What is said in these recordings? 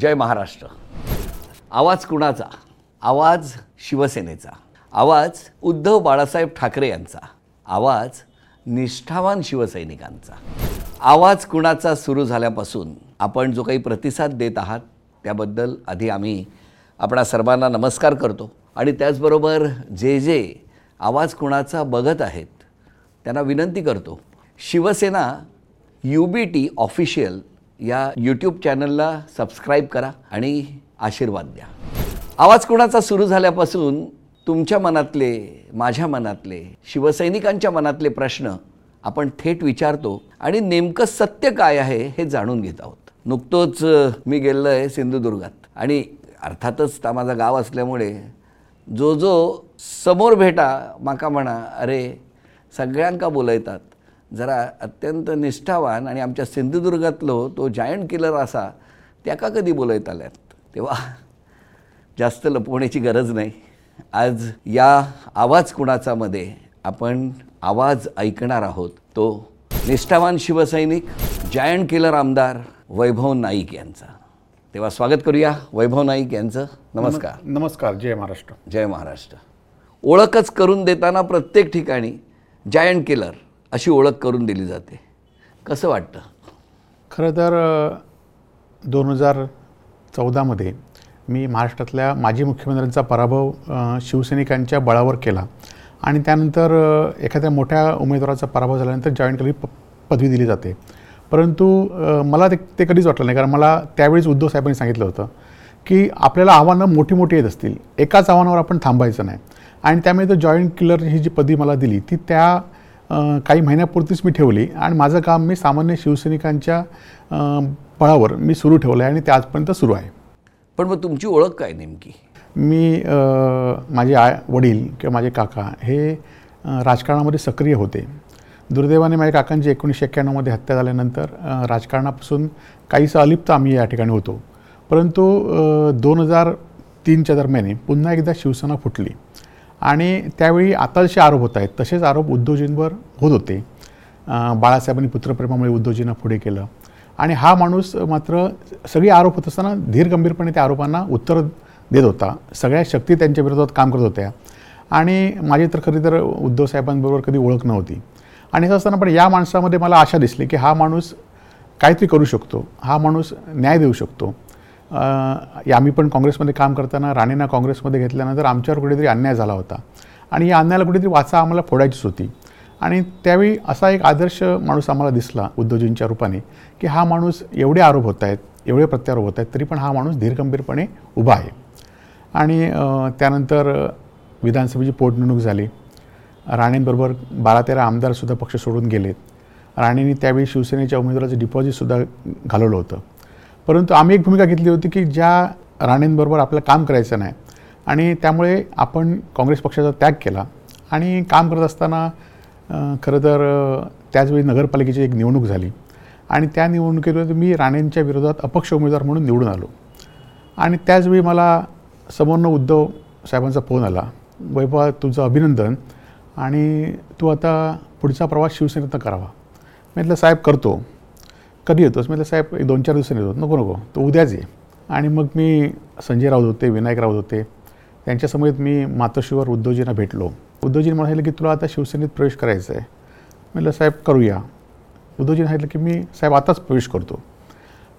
जय महाराष्ट्र. आवाज कुणाचा? आवाज शिवसेनेचा. आवाज उद्धव बाळासाहेब ठाकरे यांचा. आवाज निष्ठावान शिवसैनिकांचा. आवाज कुणाचा सुरू झाल्यापासून आपण जो काही प्रतिसाद देत आहात त्याबद्दल आधी आम्ही आपणा सर्वांना नमस्कार करतो. आणि त्याचबरोबर जे जे आवाज कुणाचा बघत आहेत त्यांना विनंती करतो. Shivsena U B T official या यूट्यूब चॅनलला सबस्क्राईब करा आणि आशीर्वाद द्या. आवाज कुणाचा सुरू झाल्यापासून तुमच्या मनातले माझ्या मनातले शिवसैनिकांच्या मनातले प्रश्न आपण थेट विचारतो आणि नेमकं सत्य काय आहे हे जाणून घेत आहोत. नुकतोच मी गेलो आहे सिंधुदुर्गात आणि अर्थातच ता माझा गाव असल्यामुळे जो जो समोर भेटा माका म्हणा अरे सगळ्यांका बोलयतात जरा अत्यंत निष्ठावान आणि आमच्या सिंधुदुर्गातलो तो जायंट किलर असा त्याका कधी बोलयताल्यात तेव्हा जास्त लपवण्याची गरज नाही. आज या आवाज कुणाचामध्ये आपण आवाज ऐकणार आहोत? तो निष्ठावान शिवसैनिक जायंट किलर आमदार वैभव नाईक यांचा. तेव्हा स्वागत करूया वैभव नाईक यांचं. नमस्कार. नमस्कार. जय महाराष्ट्र. जय महाराष्ट्र. ओळखच करून देताना प्रत्येक ठिकाणी जायंट किलर अशी ओळख करून दिली जाते. कसं वाटतं? खरं तर दोन हजार चौदामध्ये मी महाराष्ट्रातल्या माजी मुख्यमंत्र्यांचा पराभव शिवसैनिकांच्या बळावर केला आणि त्यानंतर एखाद्या मोठ्या उमेदवाराचा पराभव झाल्यानंतर जॉईंट कली प पदवी दिली जाते. परंतु मला ते ते कधीच वाटलं नाही कारण मला त्यावेळीच उद्धव साहेबांनी सांगितलं होतं की आपल्याला आव्हानं मोठी मोठी येत असतील. एकाच आव्हानावर आपण थांबायचं नाही. आणि त्यामुळे तर जॉईंट किलर ही जी पदवी मला दिली ती त्या काही महिन्यापुरतीच मी ठेवली आणि माझं काम मी सामान्य शिवसैनिकांच्या बळावर मी सुरू ठेवलं आहे आणि ते आजपर्यंत सुरू आहे. पण मग तुमची ओळख काय नेमकी? मी माझे आय वडील किंवा माझे काका हे राजकारणामध्ये सक्रिय होते. दुर्दैवाने माझ्या काकांची एकोणीसशे एक्क्याण्णवमध्ये हत्या झाल्यानंतर राजकारणापासून काहीसं अलिप्त आम्ही या ठिकाणी होतो. परंतु दोन हजार तीनच्या दरम्यान पुन्हा एकदा शिवसेना फुटली. आणि त्यावेळी आता जसे आरोप होत आहेत. तसेच आरोप उद्धवजींवर होत होते. बाळासाहेबांनी पुत्रप्रेमामुळे उद्धवजींना पुढे केलं. आणि हा माणूस मात्र सगळे आरोप होत असताना धीर गंभीरपणे त्या आरोपांना उत्तर देत होता. सगळ्या शक्ती त्यांच्या विरोधात काम करत होत्या. आणि माझी तर खरी तर उद्धव साहेबांबरोबर कधी ओळख नव्हती. आणि असं असताना पण या माणसामध्ये मला आशा दिसली की हा माणूस काहीतरी करू शकतो. हा माणूस न्याय देऊ शकतो. आम्ही पण काँग्रेसमध्ये काम करताना राणेंना काँग्रेसमध्ये घेतल्यानंतर आमच्यावर कुठेतरी अन्याय झाला होता. आणि या अन्यायाला कुठेतरी वाचा आम्हाला फोडायचीच होती. आणि त्यावेळी असा एक आदर्श माणूस आम्हाला दिसला उद्धवजींच्या रूपाने की हा माणूस एवढे आरोप होत आहेत एवढे प्रत्यारोप होत आहेत तरी पण हा माणूस धीरगंभीरपणे उभा आहे. आणि त्यानंतर विधानसभेची पोटनिवडणूक झाली. राणेंबरोबर बारा तेरा आमदारसुद्धा पक्ष सोडून गेलेत. राणेंनी त्यावेळी शिवसेनेच्या उमेदवाराचं डिपॉझिटसुद्धा घालवलं होतं. परंतु आम्ही एक भूमिका घेतली होती की ज्या राणेंबरोबर आपल्याला काम करायचं नाही. आणि त्यामुळे आपण काँग्रेस पक्षाचा त्याग केला. आणि काम करत असताना खरं तर त्याचवेळी नगरपालिकेची एक निवडणूक झाली. आणि त्या निवडणुकीत मी राणेंच्या विरोधात अपक्ष उमेदवार म्हणून निवडून आलो. आणि त्याचवेळी मला समोरनं उद्धव साहेबांचा फोन आला. वैभव तुझं अभिनंदन. आणि तू आता पुढचा प्रवास शिवसेनेतनं करावा. मी म्हटलं साहेब करतो. कधी येतोस? म्हटलं साहेब एक दोन चार दिवसांनी येतो. नको नको. तो उद्याच ये. आणि मग मी संजय राऊत होते विनायक राऊत होते. त्यांच्यासमोर मी मातोश्रीवर उद्धवजींना भेटलो. उद्धवजींनी म्हणाले की तुला आता शिवसेनेत प्रवेश करायचा आहे. म्हटलं साहेब करूया. उद्धवजींनी सांगितलं की मी साहेब आताच प्रवेश करतो.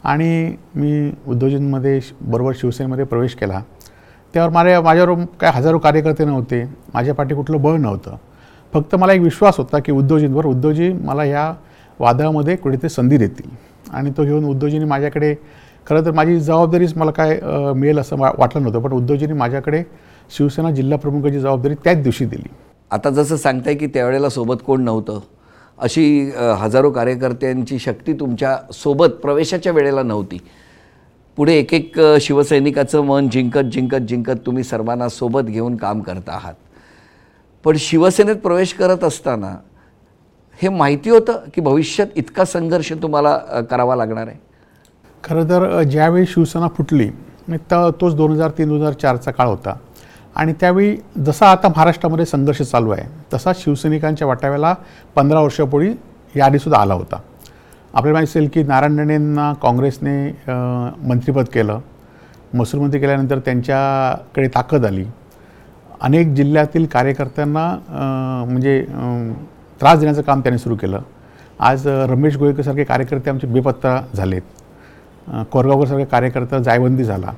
आणि मी उद्धवजींमध्ये श- बरोबर शिवसेनेमध्ये प्रवेश केला. त्यावर माझ्या माझ्यावर काय हजारो कार्यकर्ते नव्हते. माझ्या पाठी कुठलं बळ नव्हतं. फक्त मला एक विश्वास होता की उद्धवजींवर उद्धवजी मला ह्या वादळामध्ये कुठेतरी संधी देतील. आणि तो घेऊन उद्धवजींनी माझ्याकडे खरं तर माझी जबाबदारीच मला काय मिळेल असं वाटलं नव्हतं पण उद्धवजींनी माझ्याकडे शिवसेना जिल्हा प्रमुखाची जबाबदारी त्याच दिवशी दिली. आता जसं सांगताय की त्यावेळेला सोबत कोण नव्हतं अशी हजारो कार्यकर्त्यांची शक्ती तुमच्यासोबत प्रवेशाच्या वेळेला नव्हती. पुढे एक एक शिवसैनिकाचं मन जिंकत जिंकत जिंकत तुम्ही सर्वांना सोबत घेऊन काम करता आहात. पण शिवसेनेत प्रवेश करत असताना हे माहिती होतं की भविष्यात इतका संघर्ष तुम्हाला करावा लागणार आहे? खरं तर ज्यावेळी शिवसेना फुटली तर तोच दोन हजार तीन दोन हजार चारचा काळ होता आणि त्यावेळी जसा आता महाराष्ट्रामध्ये संघर्ष चालू आहे तसा शिवसैनिकांच्या वाटाव्याला पंधरा वर्षापूर्वी यादीसुद्धा आला होता. आपल्याला माहिती असेल की नारायण राणेंना काँग्रेसने मंत्रिपद केलं. महसूलमंत्री केल्यानंतर त्यांच्याकडे ताकद आली. अनेक जिल्ह्यातील कार्यकर्त्यांना म्हणजे त्रास देण्याचं काम त्यांनी सुरू केलं. आज रमेश गोयकरसारखे कार्यकर्ते आमचे बेपत्ता झालेत. कोरगावकरसारखे कार्यकर्ता जायबंदी झाला.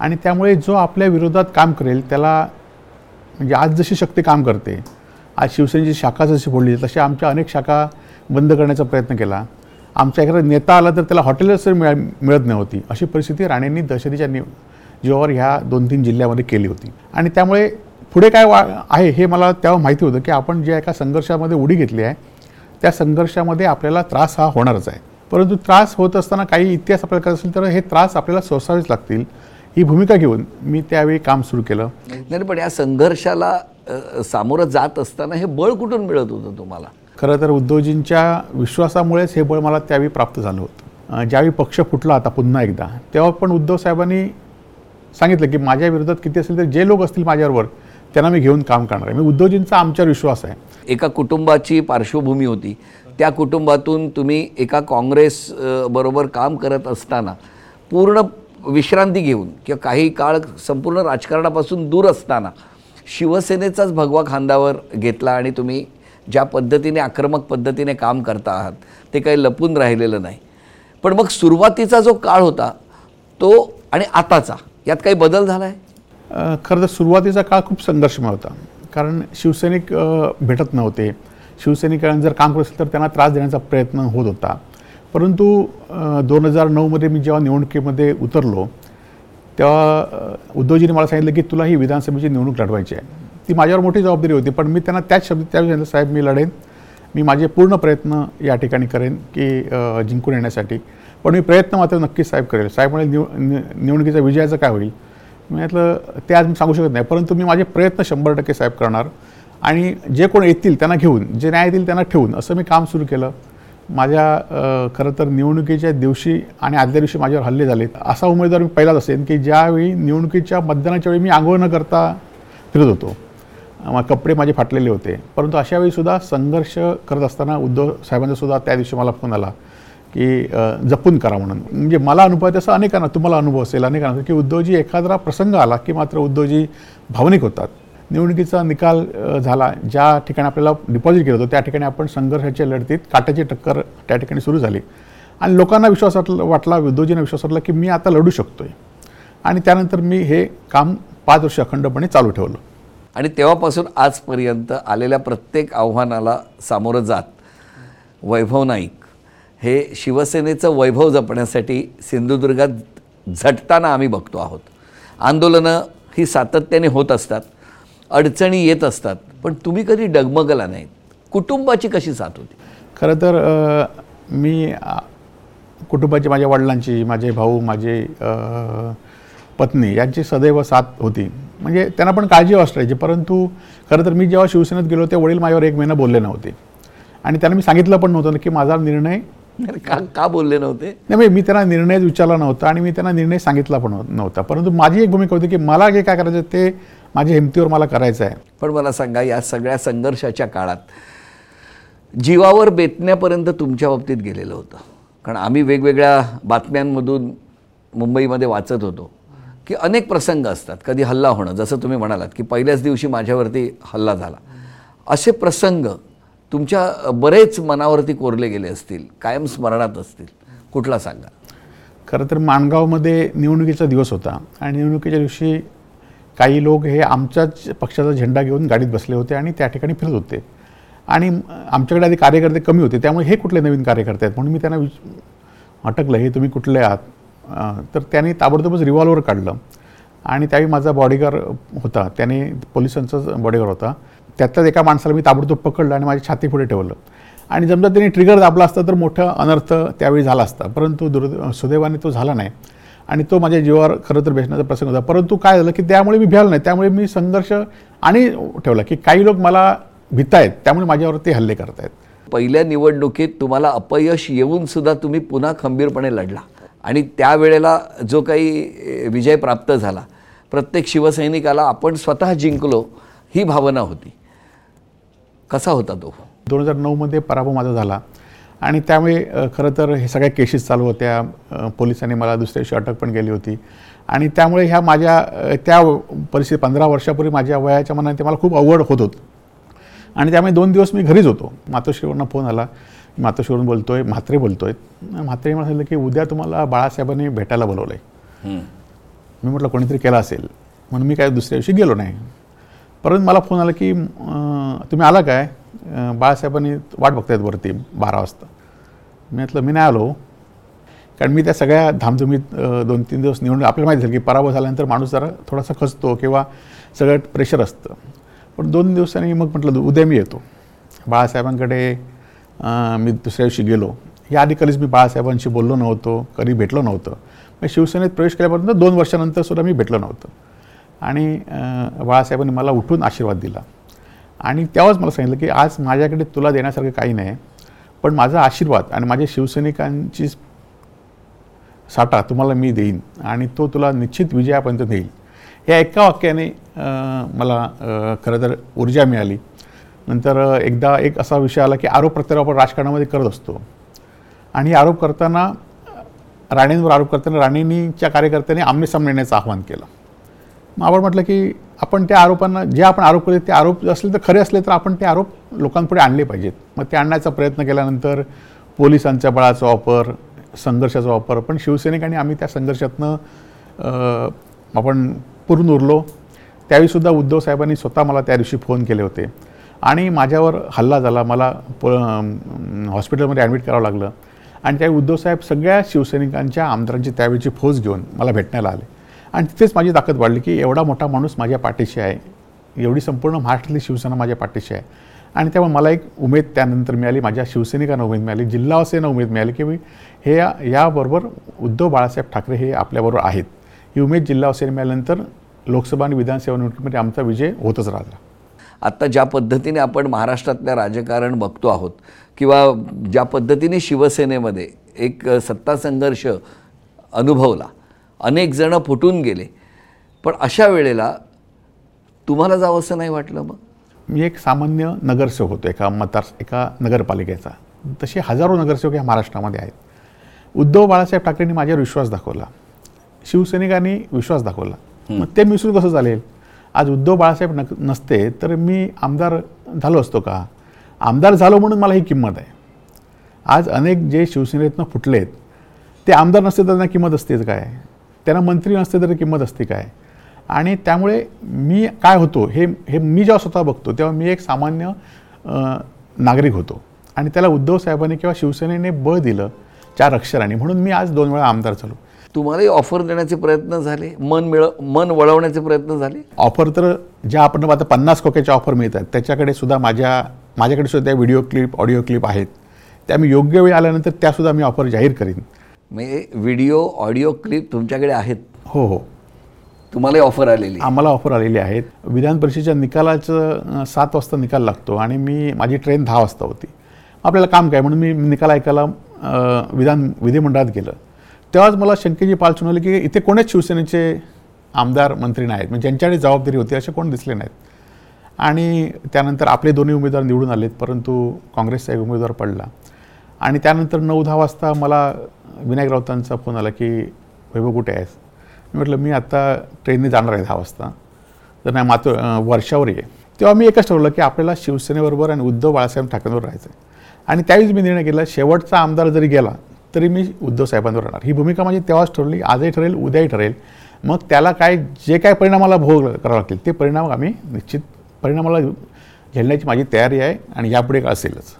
आणि त्यामुळे जो आपल्या विरोधात काम करेल त्याला म्हणजे आज जशी शक्ती काम करते आज शिवसेनेची शाखा जशी फोडली तशी आमच्या अनेक शाखा बंद करण्याचा प्रयत्न केला. आमच्या एखादा नेता आला तर त्याला हॉटेलच तर मिळा मिळत नव्हती. अशी परिस्थिती राणेंनी दहशतीच्या नि जीवावर ह्या दोन तीन जिल्ह्यामध्ये केली होती. आणि त्यामुळे पुढे काय वा आहे हे मला तेव्हा माहिती होतं की आपण ज्या एका संघर्षामध्ये उडी घेतली आहे त्या संघर्षामध्ये आपल्याला त्रास हा होणारच आहे. परंतु त्रास होत असताना काही इतिहास आपल्याला करत असेल तर हे त्रास आपल्याला सोसावेच लागतील. ही भूमिका घेऊन मी त्यावेळी काम सुरू केलं. नाही पण या संघर्षाला सामोरं जात असताना हे बळ कुठून मिळत होतं तुम्हाला? खरं तर उद्धवजींच्या विश्वासामुळेच हे बळ मला त्यावेळी प्राप्त झालं होतं. ज्यावेळी पक्ष फुटला आता पुन्हा एकदा तेव्हा पण उद्धव साहेबांनी सांगितलं की माझ्या विरोधात किती असेल तर जे लोक असतील माझ्याबरोबर त्यांना मी घेऊन काम करणार आहे. मी उद्धवजींचा आमच्यावर विश्वास आहे. एका कुटुंबाची पार्श्वभूमी होती. त्या कुटुंबातून तुम्ही एका काँग्रेस बरोबर काम करत असताना पूर्ण विश्रांती घेऊन किंवा काही काळ संपूर्ण राजकारणापासून दूर असताना शिवसेनेचाच भगवा खांद्यावर घेतला आणि तुम्ही ज्या पद्धतीने आक्रमक पद्धतीने काम करता आहात ते काही लपून राहिलेलं नाही. पण मग सुरुवातीचा जो काळ होता तो आणि आताचा यात काही बदल झाला आहे खरं तर सुरुवातीचा काळ खूप संघर्षमय होता. कारण शिवसैनिक भेटत नव्हते. शिवसैनिकांनी जर काम करत असेल तर त्यांना त्रास देण्याचा प्रयत्न होत होता. परंतु दोन हजार नऊमध्ये मी जेव्हा निवडणुकीमध्ये उतरलो तेव्हा उद्धवजीने मला सांगितलं की तुला ही विधानसभेची निवडणूक लढवायची आहे. ती माझ्यावर मोठी जबाबदारी होती पण मी त्यांना त्याच शब्द त्यावेळी सांगितलं साहेब मी लढेन. मी माझे पूर्ण प्रयत्न या ठिकाणी करेन की जिंकून येण्यासाठी. पण मी प्रयत्न मात्र नक्कीच साहेब करेल. साहेब म्हणजे निव निवडणुकीचा विजयाचं काय होईल? मी म्हटलं ते आज मी सांगू शकत नाही परंतु मी माझे प्रयत्न शंभर टक्के साहेब करणार. आणि जे कोण येतील त्यांना घेऊन जे न्याय येतील त्यांना ठेवून असं मी काम सुरू केलं. माझ्या खरं तर निवडणुकीच्या दिवशी आणि आदल्या दिवशी माझ्यावर हल्ले झाले असा उमेदवार मी पहिलाच असेल की ज्यावेळी निवडणुकीच्या मतदानाच्या वेळी मी आंघोळ न करता फिरत होतो. कपडे माझे फाटलेले होते. परंतु अशावेळीसुद्धा संघर्ष करत असताना उद्धव साहेबांचासुद्धा त्या दिवशी मला फोन आला. की जपून करा म्हणून. म्हणजे मला अनुभव आहे तसं अनेकांना तुम्हाला अनुभव असेल अनेकांना की उद्धवजी एखादा प्रसंग आला की मात्र उद्धवजी भावनिक होतात. निवडणुकीचा निकाल झाला ज्या ठिकाणी आपल्याला डिपॉझिट केलं होतं त्या ठिकाणी आपण संघर्षाच्या लढतीत काट्याची टक्कर त्या ठिकाणी सुरू झाली. आणि लोकांना विश्वास वाटला वाटला उद्धवजींना विश्वास वाटला की मी आता लढू शकतोय. आणि त्यानंतर मी हे काम पाच वर्ष अखंडपणे चालू ठेवलं. आणि तेव्हापासून आजपर्यंत आलेल्या प्रत्येक आव्हानाला सामोरं जात वैभव नाईक. हे शिवसेनेचं वैभव जपण्यासाठी सिंधुदुर्गात झटताना आम्ही बघतो आहोत. आंदोलनं ही सातत्याने होत असतात अडचणी येत असतात पण तुम्ही कधी डगमगला नाहीत. कुटुंबाची कशी साथ होती? खरं तर मी कुटुंबाची माझ्या वडिलांची माझे भाऊ माझे पत्नी यांची सदैव साथ होती. म्हणजे त्यांना पण काळजी वाटायची परंतु खरं तर मी जेव्हा शिवसेनेत गेलो ते वडील माझ्यावर एक महिना बोलले नव्हते. आणि त्यांना मी सांगितलं पण नव्हतं की माझा निर्णय का का बोलले नव्हते? नाही म्हणजे मी त्यांना निर्णयच विचारला नव्हता आणि मी त्यांना निर्णय सांगितला पण नव्हता. परंतु माझी एक भूमिका होती की मला जे काय करायचं ते माझ्या हिमतीवर मला करायचं आहे. पण मला सांगा या सगळ्या संघर्षाच्या काळात जीवावर बेतण्यापर्यंत तुमच्या बाबतीत गेलेलं होतं. कारण आम्ही वेगवेगळ्या बातम्यांमधून मुंबईमध्ये वाचत होतो की अनेक प्रसंग असतात. कधी हल्ला होणं जसं तुम्ही म्हणालात की पहिल्याच दिवशी माझ्यावरती हल्ला झाला. असे प्रसंग तुमच्या बरेच मनावरती कोरले गेले असतील कायम स्मरणात असतील. कुठला सांगा? खरं तर माणगावमध्ये निवडणुकीचा दिवस होता आणि निवडणुकीच्या दिवशी काही लोक हे आमच्याच पक्षाचा झेंडा घेऊन गाडीत बसले होते आणि त्या ठिकाणी फिरत होते. आणि आमच्याकडे आधी कार्यकर्ते कमी होते त्यामुळे हे कुठले नवीन कार्यकर्ते आहेत म्हणून मी त्यांना विच अटकलं हे तुम्ही कुठले आहात? तर त्यांनी ताबडतोबच रिव्हॉल्वर काढलं. आणि त्यावेळी माझा बॉडीगार होता त्याने पोलिसांचाच बॉडीगार होता. त्यातल्याच एका माणसाला मी ताबडतोब पकडलं आणि माझी छाती पुढे ठेवलं. आणि समजा त्यांनी ट्रिगर दाबला असता तर मोठं अनर्थ त्यावेळी झाला असता. परंतु दुर् सुदैवाने तो झाला नाही. आणि तो माझ्या जीवावर खरं तर भेटण्याचा प्रसंग होता. परंतु काय झालं की त्यामुळे मी भ्याल नाही. त्यामुळे मी संघर्ष आणि ठेवला की काही लोक मला भीतायत. त्यामुळे माझ्यावरती हल्ले करतायत. पहिल्या निवडणुकीत तुम्हाला अपयश येऊन सुद्धा तुम्ही पुन्हा खंबीरपणे लढला. आणि त्यावेळेला जो काही विजय प्राप्त झाला प्रत्येक शिवसैनिकाला आपण स्वतः जिंकलो ही भावना होती. कसा होता तो? दोन हजार नऊमध्ये पराभव माझा झाला. आणि त्यामुळे खरं तर हे सगळ्या केसेस चालू होत्या. पोलिसांनी मला दुसऱ्या दिवशी अटक पण केली होती. आणि त्यामुळे ह्या माझ्या त्या परिस्थिती पंधरा वर्षापूर्वी माझ्या वयाच्या मनाने ते मला खूप अवघड होत होतं. आणि त्यामुळे दोन दिवस मी घरीच होतो. मातोश्रीवरनं फोन आला. मातोश्रीवरून बोलतोय म्हात्रे बोलतोय. म्हात्रे मला सांगितलं की उद्या तुम्हाला बाळासाहेबांनी भेटायला बोलवलं आहे. मी म्हटलं कोणीतरी केलं असेल. म्हणून मी काय दुसऱ्या दिवशी गेलो नाही. परंतु मला फोन आला की तुम्ही आला काय? बाळासाहेबांनी वाट बघतायत वरती बारा वाजता. मी म्हटलं मी नाही आलो. कारण मी त्या सगळ्या धामधुमीत दोन तीन दिवस निवडून आपल्याला माहिती झालं की पराभव झाल्यानंतर माणूस जरा थोडासा खचतो किंवा सगळं प्रेशर असतं. पण दोन दिवसांनी मग म्हटलं उद्या मी येतो. बाळासाहेबांकडे मी दुसऱ्या दिवशी गेलो. या आधी कधीच मी बाळासाहेबांशी बोललो नव्हतो कधी भेटलो नव्हतं. मग शिवसेनेत प्रवेश केल्यापर्यंत दोन वर्षानंतर सुद्धा मी भेटलो नव्हतं. आणि बाळासाहेबांनी मला उठून आशीर्वाद दिला. आणि तेव्हाच मला सांगितलं की आज माझ्याकडे तुला देण्यासारखं काही नाही पण माझा आशीर्वाद आणि माझ्या शिवसैनिकांची साठा तुम्हाला मी देईन आणि तो तुला निश्चित विजयापर्यंत देईल. या एका वाक्याने मला खरं तर ऊर्जा मिळाली. नंतर एकदा एक असा विषय आला की आरोप प्रत्यारोप आपण राजकारणामध्ये करत असतो. आणि आरोप करताना राणेंवर आरोप करताना राणेंनीच्या कार्यकर्त्यांनी आमनेसामने येण्याचं आव्हान केलं. मग आपण म्हटलं की आपण त्या आरोपांना जे आपण आरोप केले ते आरोप असले तर खरे असले तर आपण ते आरोप लोकांपुढे आणले पाहिजेत. मग ते आणण्याचा प्रयत्न केल्यानंतर पोलिसांच्या बळाचा वापर संघर्षाचा वापर पण शिवसैनिकांनी आम्ही त्या संघर्षातनं आपण पुरून उरलो. त्यावेळीसुद्धा उद्धव साहेबांनी स्वतः मला त्या दिवशी फोन केले होते. आणि माझ्यावर हल्ला झाला. मला प हॉस्पिटलमध्ये ॲडमिट करावं लागलं. आणि त्यावेळी उद्धव साहेब सगळ्या शिवसैनिकांच्या आमदारांची त्यावेळीची फौज घेऊन मला भेटण्याला आले. आणि तिथेच माझी ताकद वाढली की एवढा मोठा माणूस माझ्या पाठीशी आहे. एवढी संपूर्ण महाराष्ट्रातली शिवसेना माझ्या पाठीशी आहे. आणि त्यामुळे मला एक उमेद त्यानंतर मिळाली माझ्या शिवसैनिकांना उमेद मिळाली जिल्हावासीयांना उमेद मिळाली की मी हे या- याबरोबर उद्धव बाळासाहेब ठाकरे हे आपल्याबरोबर आहेत. ही उमेद जिल्हावासीयांना मिळाल्यानंतर लोकसभा आणि विधानसभा निवडणुकीमध्ये आमचा विजय होतच राहिला. आत्ता ज्या पद्धतीने आपण महाराष्ट्रातल्या राजकारण बघतो आहोत किंवा ज्या पद्धतीने शिवसेनेमध्ये एक सत्ता संघर्ष अनुभवला अनेक जणं फुटून गेले. पण अशा वेळेला तुम्हाला जावंसं नाही वाटलं मग? मी एक सामान्य नगरसेवक होतो एका मतदार एका नगरपालिकेचा. तसे हजारो नगरसेवक या महाराष्ट्रामध्ये आहेत. उद्धव बाळासाहेब ठाकरेंनी माझ्यावर विश्वास दाखवला. शिवसैनिकांनी विश्वास दाखवला. मग ते मिसळून कसं चालेल? आज उद्धव बाळासाहेब नक नसते तर मी आमदार झालो असतो का? आमदार झालो म्हणून मला ही किंमत आहे. आज अनेक जे शिवसेनेतनं फुटलेत ते आमदार नसते तर त्यांना किंमत असतेच काय? त्यांना मंत्री नसते तर किंमत असते काय? आणि त्यामुळे मी काय होतो हे हे मी जेव्हा स्वतः बघतो तेव्हा मी एक सामान्य नागरिक होतो. आणि त्याला उद्धव साहेबांनी किंवा शिवसेनेने बळ दिलं चार अक्षरांनी. म्हणून मी आज दोन वेळा आमदार झालो. तुम्हालाही ऑफर देण्याचे प्रयत्न झाले? मन मिळ मन वळवण्याचे प्रयत्न झाले? ऑफर तर ज्या आपण आता पन्नास खोक्याच्या ऑफर मिळतात त्याच्याकडे सुद्धा माझ्या माझ्याकडे सुद्धा त्या व्हिडिओ क्लिप ऑडिओ क्लिप आहेत. त्या मी योग्य वेळ आल्यानंतर त्यासुद्धा मी ऑफर जाहीर करीन. म्हणजे व्हिडिओ ऑडिओ क्लिप तुमच्याकडे आहेत. हो हो. तुम्हालाही ऑफर आलेली आम्हाला ऑफर आलेली आहेत. विधान परिषदेच्या निकालाचं सात वाजता निकाल लागतो आणि मी माझी ट्रेन दहा वाजता होती. आपल्याला काम काय? म्हणून मी निकाल ऐकायला विधान विधिमंडळात गेलं. तेव्हाच मला शंकेची पाल सुनावली की इथे कोणीच शिवसेनेचे आमदार मंत्री नाहीत? म्हणजे ज्यांच्याकडे जबाबदारी होती असे कोण दिसले नाहीत? आणि त्यानंतर आपले दोन्ही उमेदवार निवडून आलेत परंतु काँग्रेसचा एक उमेदवार पडला. आणि त्यानंतर नऊ दहा वाजता मला विनायक राऊतांचा फोन आला की वैभव कुठे आहेस? मी म्हटलं मी आता ट्रेनने जाणार आहे दहा वाजता. तर नाही मात्र वर्षावर ये. तेव्हा मी एकच ठरवलं की आपल्याला शिवसेनेबरोबर आणि उद्धव बाळासाहेब ठाकरेंवर राहायचं आहे. आणि त्यावेळीच मी निर्णय केला शेवटचा आमदार जरी गेला तरी मी उद्धव साहेबांवर राहणार. ही भूमिका माझी तेव्हाच ठरवली आजही ठरेल उद्याही ठरेल. मग त्याला काय जे काय परिणामाला भोग करावं लागतील ते परिणाम आम्ही निश्चित परिणामाला झेलण्याची माझी तयारी आहे आणि यापुढे असेलच.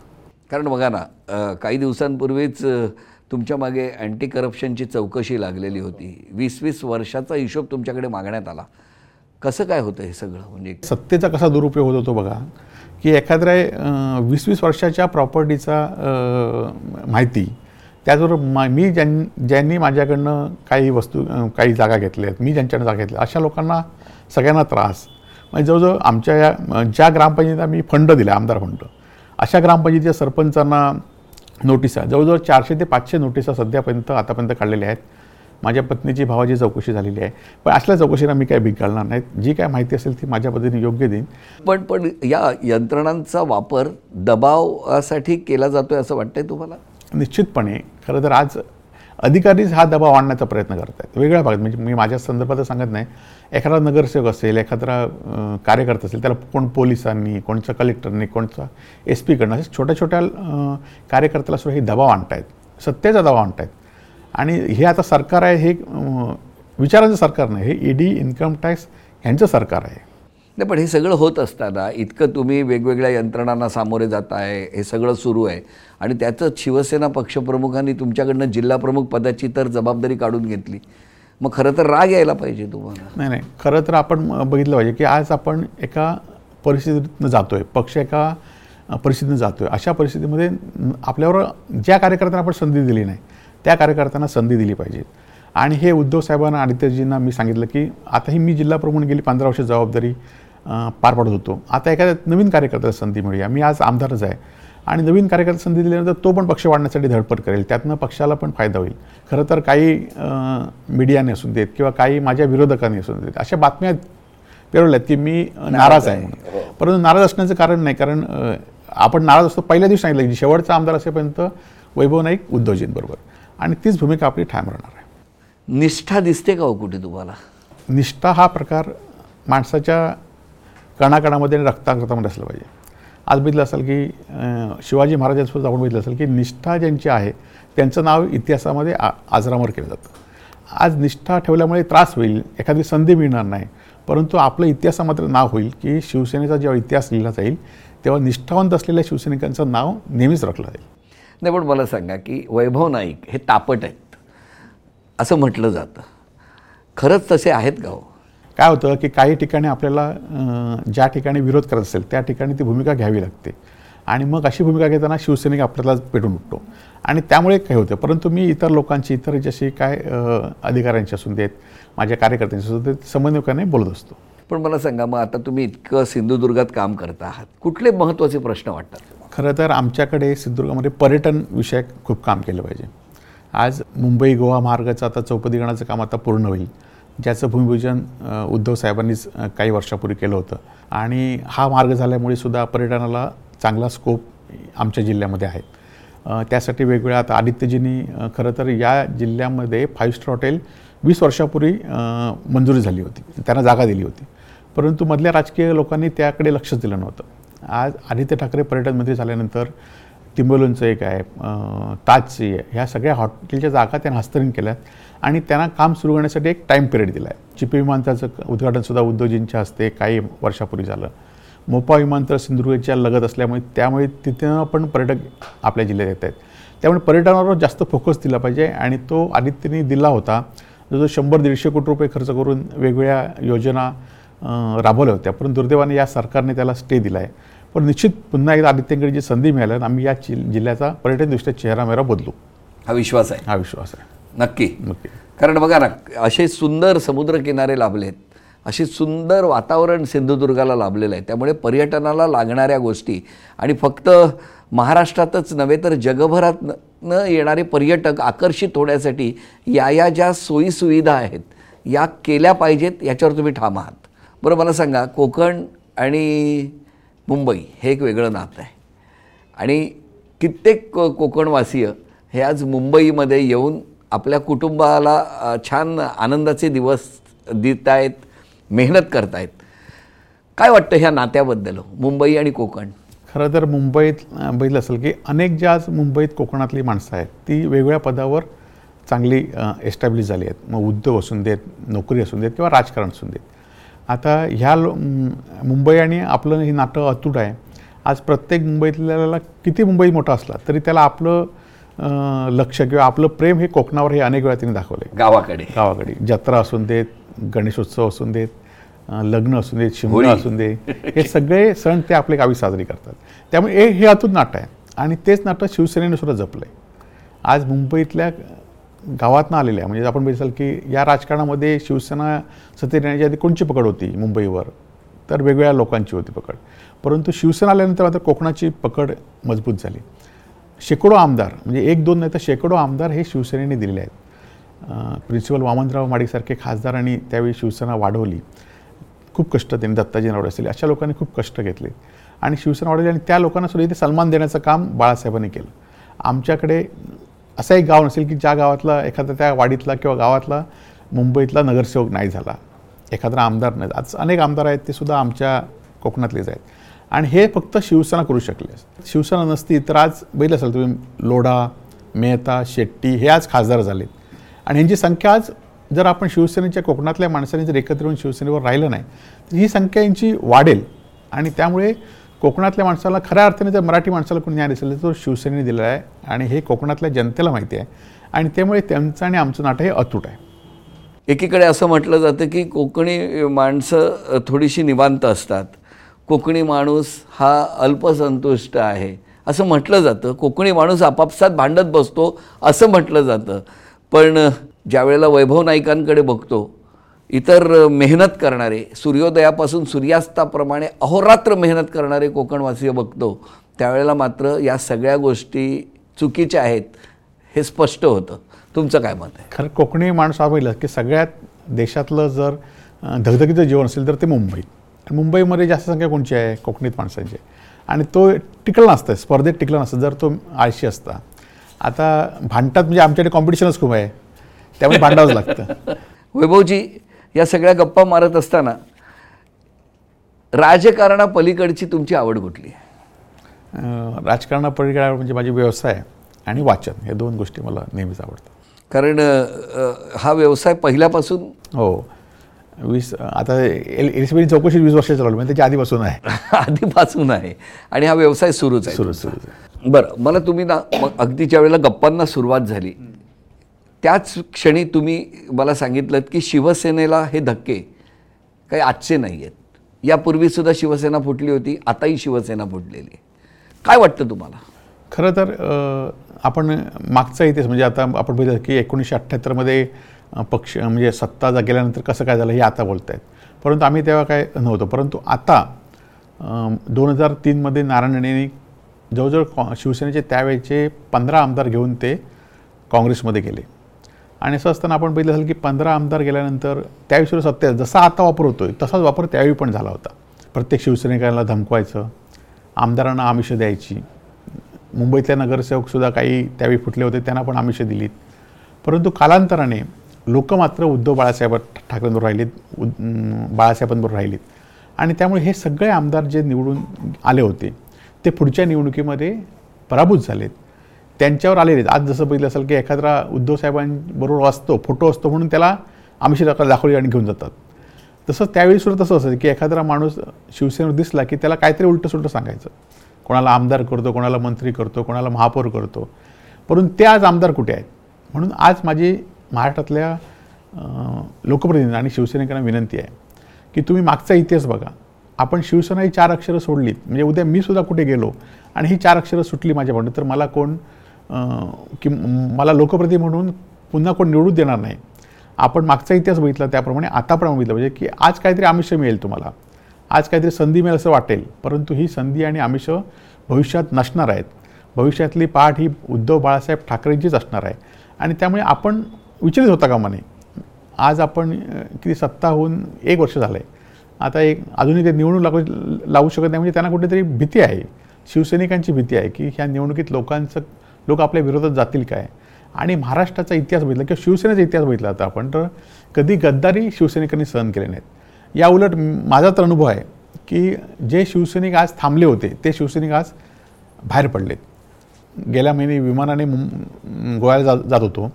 कारण बघा ना काही दिवसांपूर्वीच तुमच्या मागे अँटी करप्शनची चौकशी लागलेली होती. वीस वीस वर्षाचा हिशोब तुमच्याकडे मागण्यात आला. कसं काय होतं हे सगळं? म्हणजे सत्तेचा कसा दुरुपयोग होत होतो बघा की एखाद्या वीस वीस वर्षाच्या प्रॉपर्टीचा माहिती त्याचबरोबर मा मी ज्यां ज्यांनी माझ्याकडनं काही वस्तू काही जागा घेतल्या आहेत मी ज्यांच्याकडनं जागा घेतल्या अशा लोकांना सगळ्यांना त्रास. म्हणजे जवळजवळ आमच्या या ज्या ग्रामपंचायतीला मी फंड दिला आमदार फंड अशा ग्रामपंचायतीच्या सरपंचांना नोटिसा जवळजवळ चारशे ते पाचशे नोटिसा सध्यापर्यंत आतापर्यंत काढलेल्या आहेत. माझ्या पत्नीची भावाची चौकशी झालेली आहे. पण असल्या चौकशीला मी काय भीक घालणार नाहीत. जी काय माहिती असेल ती माझ्या पद्धतीने योग्य देईन. पण पण या यंत्रणांचा वापर दबावासाठी केला जातोय असं वाटतंय तुम्हाला? निश्चितपणे. खरं तर आज अधिकारीच हा दबाव आणण्याचा प्रयत्न करत आहेत वेगळ्या भागात म्हणजे मी माझ्या संदर्भात सांगत नाही. एखादा नगरसेवक असेल एखादा कार्यकर्ता असेल त्याला कोण पोलिसांनी कोणच्या कलेक्टरनी कोणचा एस पीकडनं असे छोट्या छोट्या कार्यकर्त्याला सुद्धा हे दबाव आणतायत. सत्तेचा दबाव आणतायत. आणि हे आता सरकार आहे हे अं, विचारांचं सरकार नाही हे ईडी इन्कम टॅक्स यांचं सरकार आहे. नाही पण हे सगळं होत असताना इतकं तुम्ही वेगवेगळ्या यंत्रणांना सामोरे जात आहे हे सगळं सुरू आहे. आणि त्याचं शिवसेना पक्षप्रमुखांनी तुमच्याकडनं जिल्हाप्रमुख पदाची तर जबाबदारी काढून घेतली. मग खरं तर राग यायला पाहिजे तुम्हाला. नाही नाही. खरं तर आपण बघितलं पाहिजे की आज आपण एका परिस्थितीतनं जातो आहे पक्ष एका परिस्थितीनं जातो आहे अशा परिस्थितीमध्ये आपल्यावर ज्या कार्यकर्त्यांना आपण संधी दिली नाही त्या कार्यकर्त्यांना संधी दिली पाहिजे. आणि हे उद्धव साहेबांना आदित्यजींना मी सांगितलं की आता ही मी जिल्हा प्रमुख गेली पंधरा वर्ष जबाबदारी पार पाडत होतो. आता एखाद्या नवीन कार्यकर्त्याला संधी मिळूया. मी आज आमदारच आहे. आणि नवीन कार्यकर्ता संधी दिल्यानंतर तो पण पक्ष वाढण्यासाठी धडपड करेल. त्यातनं पक्षाला पण फायदा होईल. खरं तर काही मीडियाने असून देत किंवा काही माझ्या विरोधकांनी असून देत अशा बातम्या पेरवल्यात की मी नाराज आहे. म्हणून परंतु नाराज असण्याचं कारण नाही. कारण आपण नाराज असतो पहिल्या दिवशी सांगितलं की शेवटचा आमदार असेपर्यंत वैभव नाईक उद्धवजींबरोबर. आणि तीच भूमिका आपली ठाम राहणार आहे. निष्ठा दिसते का हो कुठे तुम्हाला? निष्ठा हा प्रकार माणसाच्या कणाकणामध्ये आणि रक्तारक्तामध्ये असलं पाहिजे. आज बघितलं असेल की शिवाजी महाराजांसोबत आपण बघितलं असेल की निष्ठा ज्यांची आहे त्यांचं नाव इतिहासामध्ये आ आजरामर केलं जातं. आज निष्ठा ठेवल्यामुळे त्रास होईल एखादी संधी मिळणार नाही. परंतु आपलं इतिहासा मात्र नाव होईल की शिवसेनेचा जेव्हा इतिहास लिहिला जाईल तेव्हा निष्ठावंत असलेल्या शिवसैनिकांचं नाव नेहमीच रखलं जाईल. नाही पण मला सांगा की वैभव नाईक हे तापट आहेत असं म्हटलं जातं. खरंच तसे आहेत गाव काय होतं की काही ठिकाणी आपल्याला ज्या ठिकाणी विरोध करत असेल त्या ठिकाणी ती भूमिका घ्यावी लागते. आणि मग अशी भूमिका घेताना शिवसैनिक आपल्याला पेटून उठतो. आणि त्यामुळे काय होतं. परंतु मी इतर लोकांची इतर जशी काय अधिकाऱ्यांची असून देत माझ्या कार्यकर्त्यांची असून देत समन्वयकाने बोलत असतो. पण मला सांगा मग आता तुम्ही इतकं सिंधुदुर्गात काम करता आहात. कुठले महत्त्वाचे प्रश्न वाटतात? खरं तर आमच्याकडे सिंधुदुर्गामध्ये पर्यटन विषयक खूप काम केलं पाहिजे. आज मुंबई गोवा मार्गाचं आता चौपदीकरणाचं काम आता पूर्ण होईल. ज्याचं भूमिपूजन उद्धव साहेबांनीच काही वर्षापूर्वी केलं होतं. आणि हा मार्ग झाल्यामुळे सुद्धा पर्यटनाला चांगला स्कोप आमच्या जिल्ह्यामध्ये आहे. त्यासाठी वेगवेगळ्या आता आदित्यजींनी खरं तर या जिल्ह्यामध्ये फाईव्ह स्टार हॉटेल वीस वर्षापूर्वी मंजुरी झाली होती. त्यांना जागा दिली होती. परंतु मधल्या राजकीय लोकांनी त्याकडे लक्षच दिलं नव्हतं. आज आदित्य ठाकरे पर्यटन मंत्री झाल्यानंतर तिंबोलींचं एक आहे अं, ताजची आहे. ह्या सगळ्या हॉटेलच्या जागा त्यांना हस्तांतरित केल्या आणि त्यांना काम सुरू करण्यासाठी एक टाईम पिरियड दिला आहे चिपी विमानतळाचं उद्घाटनसुद्धा उद्योजींच्या हस्ते काही वर्षापूर्वी झालं. मोपा विमानतळ सिंधुदुर्गच्या लगत असल्यामुळे त्यामुळे तिथं पण पर्यटक आपल्या जिल्ह्यात येत आहेत. त्यामुळे पर्यटनावर जास्त फोकस दिला पाहिजे आणि तो आदित्यने दिला होता. जो शंभर दीडशे कोटी रुपये खर्च करून वेगवेगळ्या योजना राबवल्या होत्या. पण दुर्दैवाने या सरकारने त्याला स्टे दिला आहे पण निश्चित पुन्हा एकदा आदित्यकडे जी संधी मिळाल्यानं आम्ही या जिल्ह्याचा पर्यटनदृष्ट्या चेहरामेहरा बदलू. हा विश्वास आहे. हा विश्वास आहे. नक्की. नक्की. कारण बघा ना असे सुंदर समुद्रकिनारे लाभलेत असे सुंदर वातावरण सिंधुदुर्गाला लाभलेलं आहे. त्यामुळे पर्यटनाला लागणाऱ्या गोष्टी आणि फक्त महाराष्ट्रातच नव्हे तर जगभरात न येणारे पर्यटक आकर्षित होण्यासाठी या या ज्या सोयीसुविधा आहेत या केल्या पाहिजेत याच्यावर तुम्ही ठाम आहात. बरं मला सांगा कोकण आणि मुंबई हे एक वेगळं नातं आहे. आणि कित्येक को कोकणवासीय हे आज मुंबईमध्ये येऊन आपल्या कुटुंबाला छान आनंदाचे दिवस देत आहेत मेहनत करतायत. काय वाटतं ह्या नात्याबद्दल? मुंबई आणि कोकण. खरं तर मुंबईत बघितलं असेल की अनेक ज्या आज मुंबईत कोकणातली माणसं आहेत ती वेगवेगळ्या पदावर चांगली एस्टॅब्लिश झाली आहेत. मग उद्योग असून देत नोकरी असून देत किंवा राजकारण असून देत. आता ह्या लो मुंबई आणि आपलं हे नातं अतूट आहे. आज प्रत्येक मुंबईतल्याला किती मुंबई मोठा असला तरी त्याला आपलं लक्ष किंवा आपलं प्रेम हे कोकणावर हे अनेक वेळा तिने दाखवलं आहे गावाकडे. गावाकडे. जत्रा असून देत गणेशोत्सव असून देत लग्न असून देत शिमगा. असून दे हे सगळे सण ते आपल्या गावी साजरे करतात. त्यामुळे हे हे अतूट नाटं आहे. आणि तेच नाटं शिवसेनेने सुद्धा जपलं आहे आज मुंबईतल्या गावातनं आलेल्या म्हणजे आपण बघितलं की या राजकारणामध्ये शिवसेना सत्तेत येण्याच्या आधी कोणची पकड होती मुंबईवर? तर वेगवेगळ्या लोकांची होती पकड. परंतु शिवसेना आल्यानंतर मात्र कोकणाची पकड मजबूत झाली. शेकडो आमदार म्हणजे एक दोन नाही तर शेकडो आमदार हे शिवसेनेने दिलेले आहेत. प्रिन्सिपल वामनराव माडिकसारखे आणि त्यावेळी शिवसेना वाढवली. खूप कष्ट त्यांनी दत्ताजी नावडे असतील अशा लोकांनी खूप कष्ट घेतले. आणि शिवसेना वाढवली आणि त्या लोकांना सुद्धा इथे सन्मान देण्याचं काम बाळासाहेबांनी केलं. आमच्याकडे असं एक गाव नसेल की ज्या गावातला एखादा त्या वाडीतला किंवा गावातला मुंबईतला नगरसेवक नाही झाला. एखादा आमदार नाही. आज अनेक आमदार आहेत ते सुद्धा आमच्या कोकणातलेच आहेत. आणि हे फक्त शिवसेना करू शकले. शिवसेना नसती तर आज बघितलं असाल तुम्ही लोढा मेहता शेट्टी हे आज खासदार झालेत. आणि ह्यांची संख्या आज जर आपण शिवसेनेच्या कोकणातल्या माणसांनी जर एकत्र येऊन शिवसेनेवर राहिलं नाही तर ही संख्या यांची वाढेल. आणि त्यामुळे कोकणातल्या माणसाला खऱ्या अर्थाने जर मराठी माणसाला कोणी न्याय दिसेल तर तो शिवसेनेने दिलेला आहे आणि हे कोकणातल्या जनतेला माहिती आहे. आणि त्यामुळे त्यांचं आणि आमचं नाटक हे अतूट आहे. एकीकडे असं म्हटलं जातं की कोकणी माणसं थोडीशी निवांत असतात. कोकणी माणूस हा अल्पसंतुष्ट आहे. असं म्हटलं जातं. कोकणी माणूस आपापसात भांडत बसतो असं म्हटलं जातं. पण ज्यावेळेला ज्या वेळेला वैभव नाईकांकडे बघतो इतर मेहनत करणारे सूर्योदयापासून सूर्यास्ताप्रमाणे अहोरात्र मेहनत करणारे कोकणवासीय बघतो त्यावेळेला मात्र या सगळ्या गोष्टी चुकीच्या आहेत हे स्पष्ट होतं. तुमचं काय मत आहे? खरं कोकणी माणूस हा पहिलं की सगळ्यात देशातलं जर धगधगीचं जीवन असेल तर ते मुंबई. मुंबईमध्ये जास्त संख्या कोणची आहे? कोकणीत माणसांची. आणि तो टिकलं नसतं स्पर्धेत टिकलं नसतं जर तो आळशी असता. आता भांडतात म्हणजे आमच्याकडे कॉम्पिटिशनच खूप आहे. त्यामुळे भांडावंच लागतं. वैभवजी या सगळ्या गप्पा मारत असताना राजकारणापलीकडची तुमची आवड कुठली राजकारणापलीकडे म्हणजे माझे व्यवसाय आणि वाचन हे दोन गोष्टी मला नेहमीच आवडतात. कारण हा व्यवसाय पहिल्यापासून हो. वीस आता एल एल चौकशी वीस वर्ष चालवली म्हणजे त्याच्या आधीपासून आहे. आधीपासून आहे. आणि हा व्यवसाय सुरूच आहे सुरू सुरू बरं मला तुम्ही ना मग अगदी ज्या वेळेला गप्पांना सुरुवात झाली त्याच क्षणी तुम्ही मला सांगितलं की शिवसेनेला हे धक्के काही आजचे नाही आहेत यापूर्वीसुद्धा शिवसेना फुटली होती आताही शिवसेना फुटलेली आहे. काय वाटतं तुम्हाला? खरं तर आपण मागचा इतिहास म्हणजे आता आपण बघितलं की एकोणीसशे अठ्ठ्याहत्तरमध्ये पक्ष म्हणजे सत्ता जा गेल्यानंतर कसं काय झालं हे आता बोलत आहेत परंतु आम्ही तेव्हा काय नव्हतो. परंतु आता दोन हजार तीनमध्ये नारायण राणेंनी जवळजवळ कॉ शिवसेनेचे त्यावेळेचे पंधरा आमदार घेऊन ते काँग्रेसमध्ये गेले. आणि असं असताना आपण बघितलं असेल की पंधरा आमदार गेल्यानंतर त्यावेळी सत्य जसा आता वापर होतोय तसाच वापर त्यावेळी पण झाला होता. प्रत्येक शिवसैनिकांना धमकवायचं आमदारांना आमिषं द्यायची. मुंबईतल्या नगरसेवकसुद्धा काही त्यावेळी फुटले होते त्यांना पण आमिषं दिलीत. परंतु कालांतराने लोक मात्र उद्धव बाळासाहेब ठाकरेंबरोबर राहिलेत उद- बाळासाहेबांवर बाळासाहेबांबरोबर आणि त्यामुळे हे सगळे आमदार जे निवडून आले होते ते पुढच्या निवडणुकीमध्ये पराभूत झालेत. त्यांच्यावर आलेले आज जसं बघितलं असेल की एखादा उद्धव साहेबांबरोबर असतो फोटो असतो म्हणून त्याला आमिषी दाखल दाखवली आणि घेऊन जातात. तसं त्यावेळी सुद्धा तसं असेल की एखादा माणूस शिवसेनेवर दिसला की त्याला काहीतरी उलटं सुलटं सांगायचं. कोणाला आमदार करतो कोणाला मंत्री करतो कोणाला महापौर करतो. परंतु ते आज आमदार कुठे आहेत? म्हणून आज माझी महाराष्ट्रातल्या लोकप्रतिनिधींना आणि शिवसैनिकांना विनंती आहे की तुम्ही मागचा इतिहास बघा. आपण शिवसेना ही चार अक्षरं सोडलीत. म्हणजे उद्या मी सुद्धा कुठे गेलो आणि ही चार अक्षरं सुटली माझ्याकडून तर मला कोण की मला लोकप्रती म्हणून पुन्हा कोण निवडून देणार नाही. आपण मागचा इतिहास बघितला त्याप्रमाणे आता पण बघितलं पाहिजे की आज काहीतरी आमिष मिळेल तुम्हाला. आज काहीतरी संधी मिळेल असं वाटेल परंतु ही संधी आणि आमिष भविष्यात नसणार आहेत. भविष्यातली पाठ ही उद्धव बाळासाहेब ठाकरेंचीच असणार आहे. आणि त्यामुळे आपण विचलित होता का नये. आज आपण किती सत्ता होऊन एक वर्ष झालं आहे आता एक अजूनही ते निवडणूक लागू लावू शकत नाही म्हणजे त्यांना कुठेतरी भीती आहे. शिवसैनिकांची भीती आहे की ह्या निवडणुकीत लोकांचं लोक आपल्या विरोधात जातील काय? आणि महाराष्ट्राचा इतिहास बघितला किंवा शिवसेनेचा इतिहास बघितला आता आपण तर कधी गद्दारी शिवसैनिकांनी सहन केले नाहीत. या उलट माझा तर अनुभव आहे की जे शिवसैनिक आज थांबले होते ते शिवसैनिक आज बाहेर पडलेत. गेल्या महिने विमानाने गोव्याला जा जात होतो.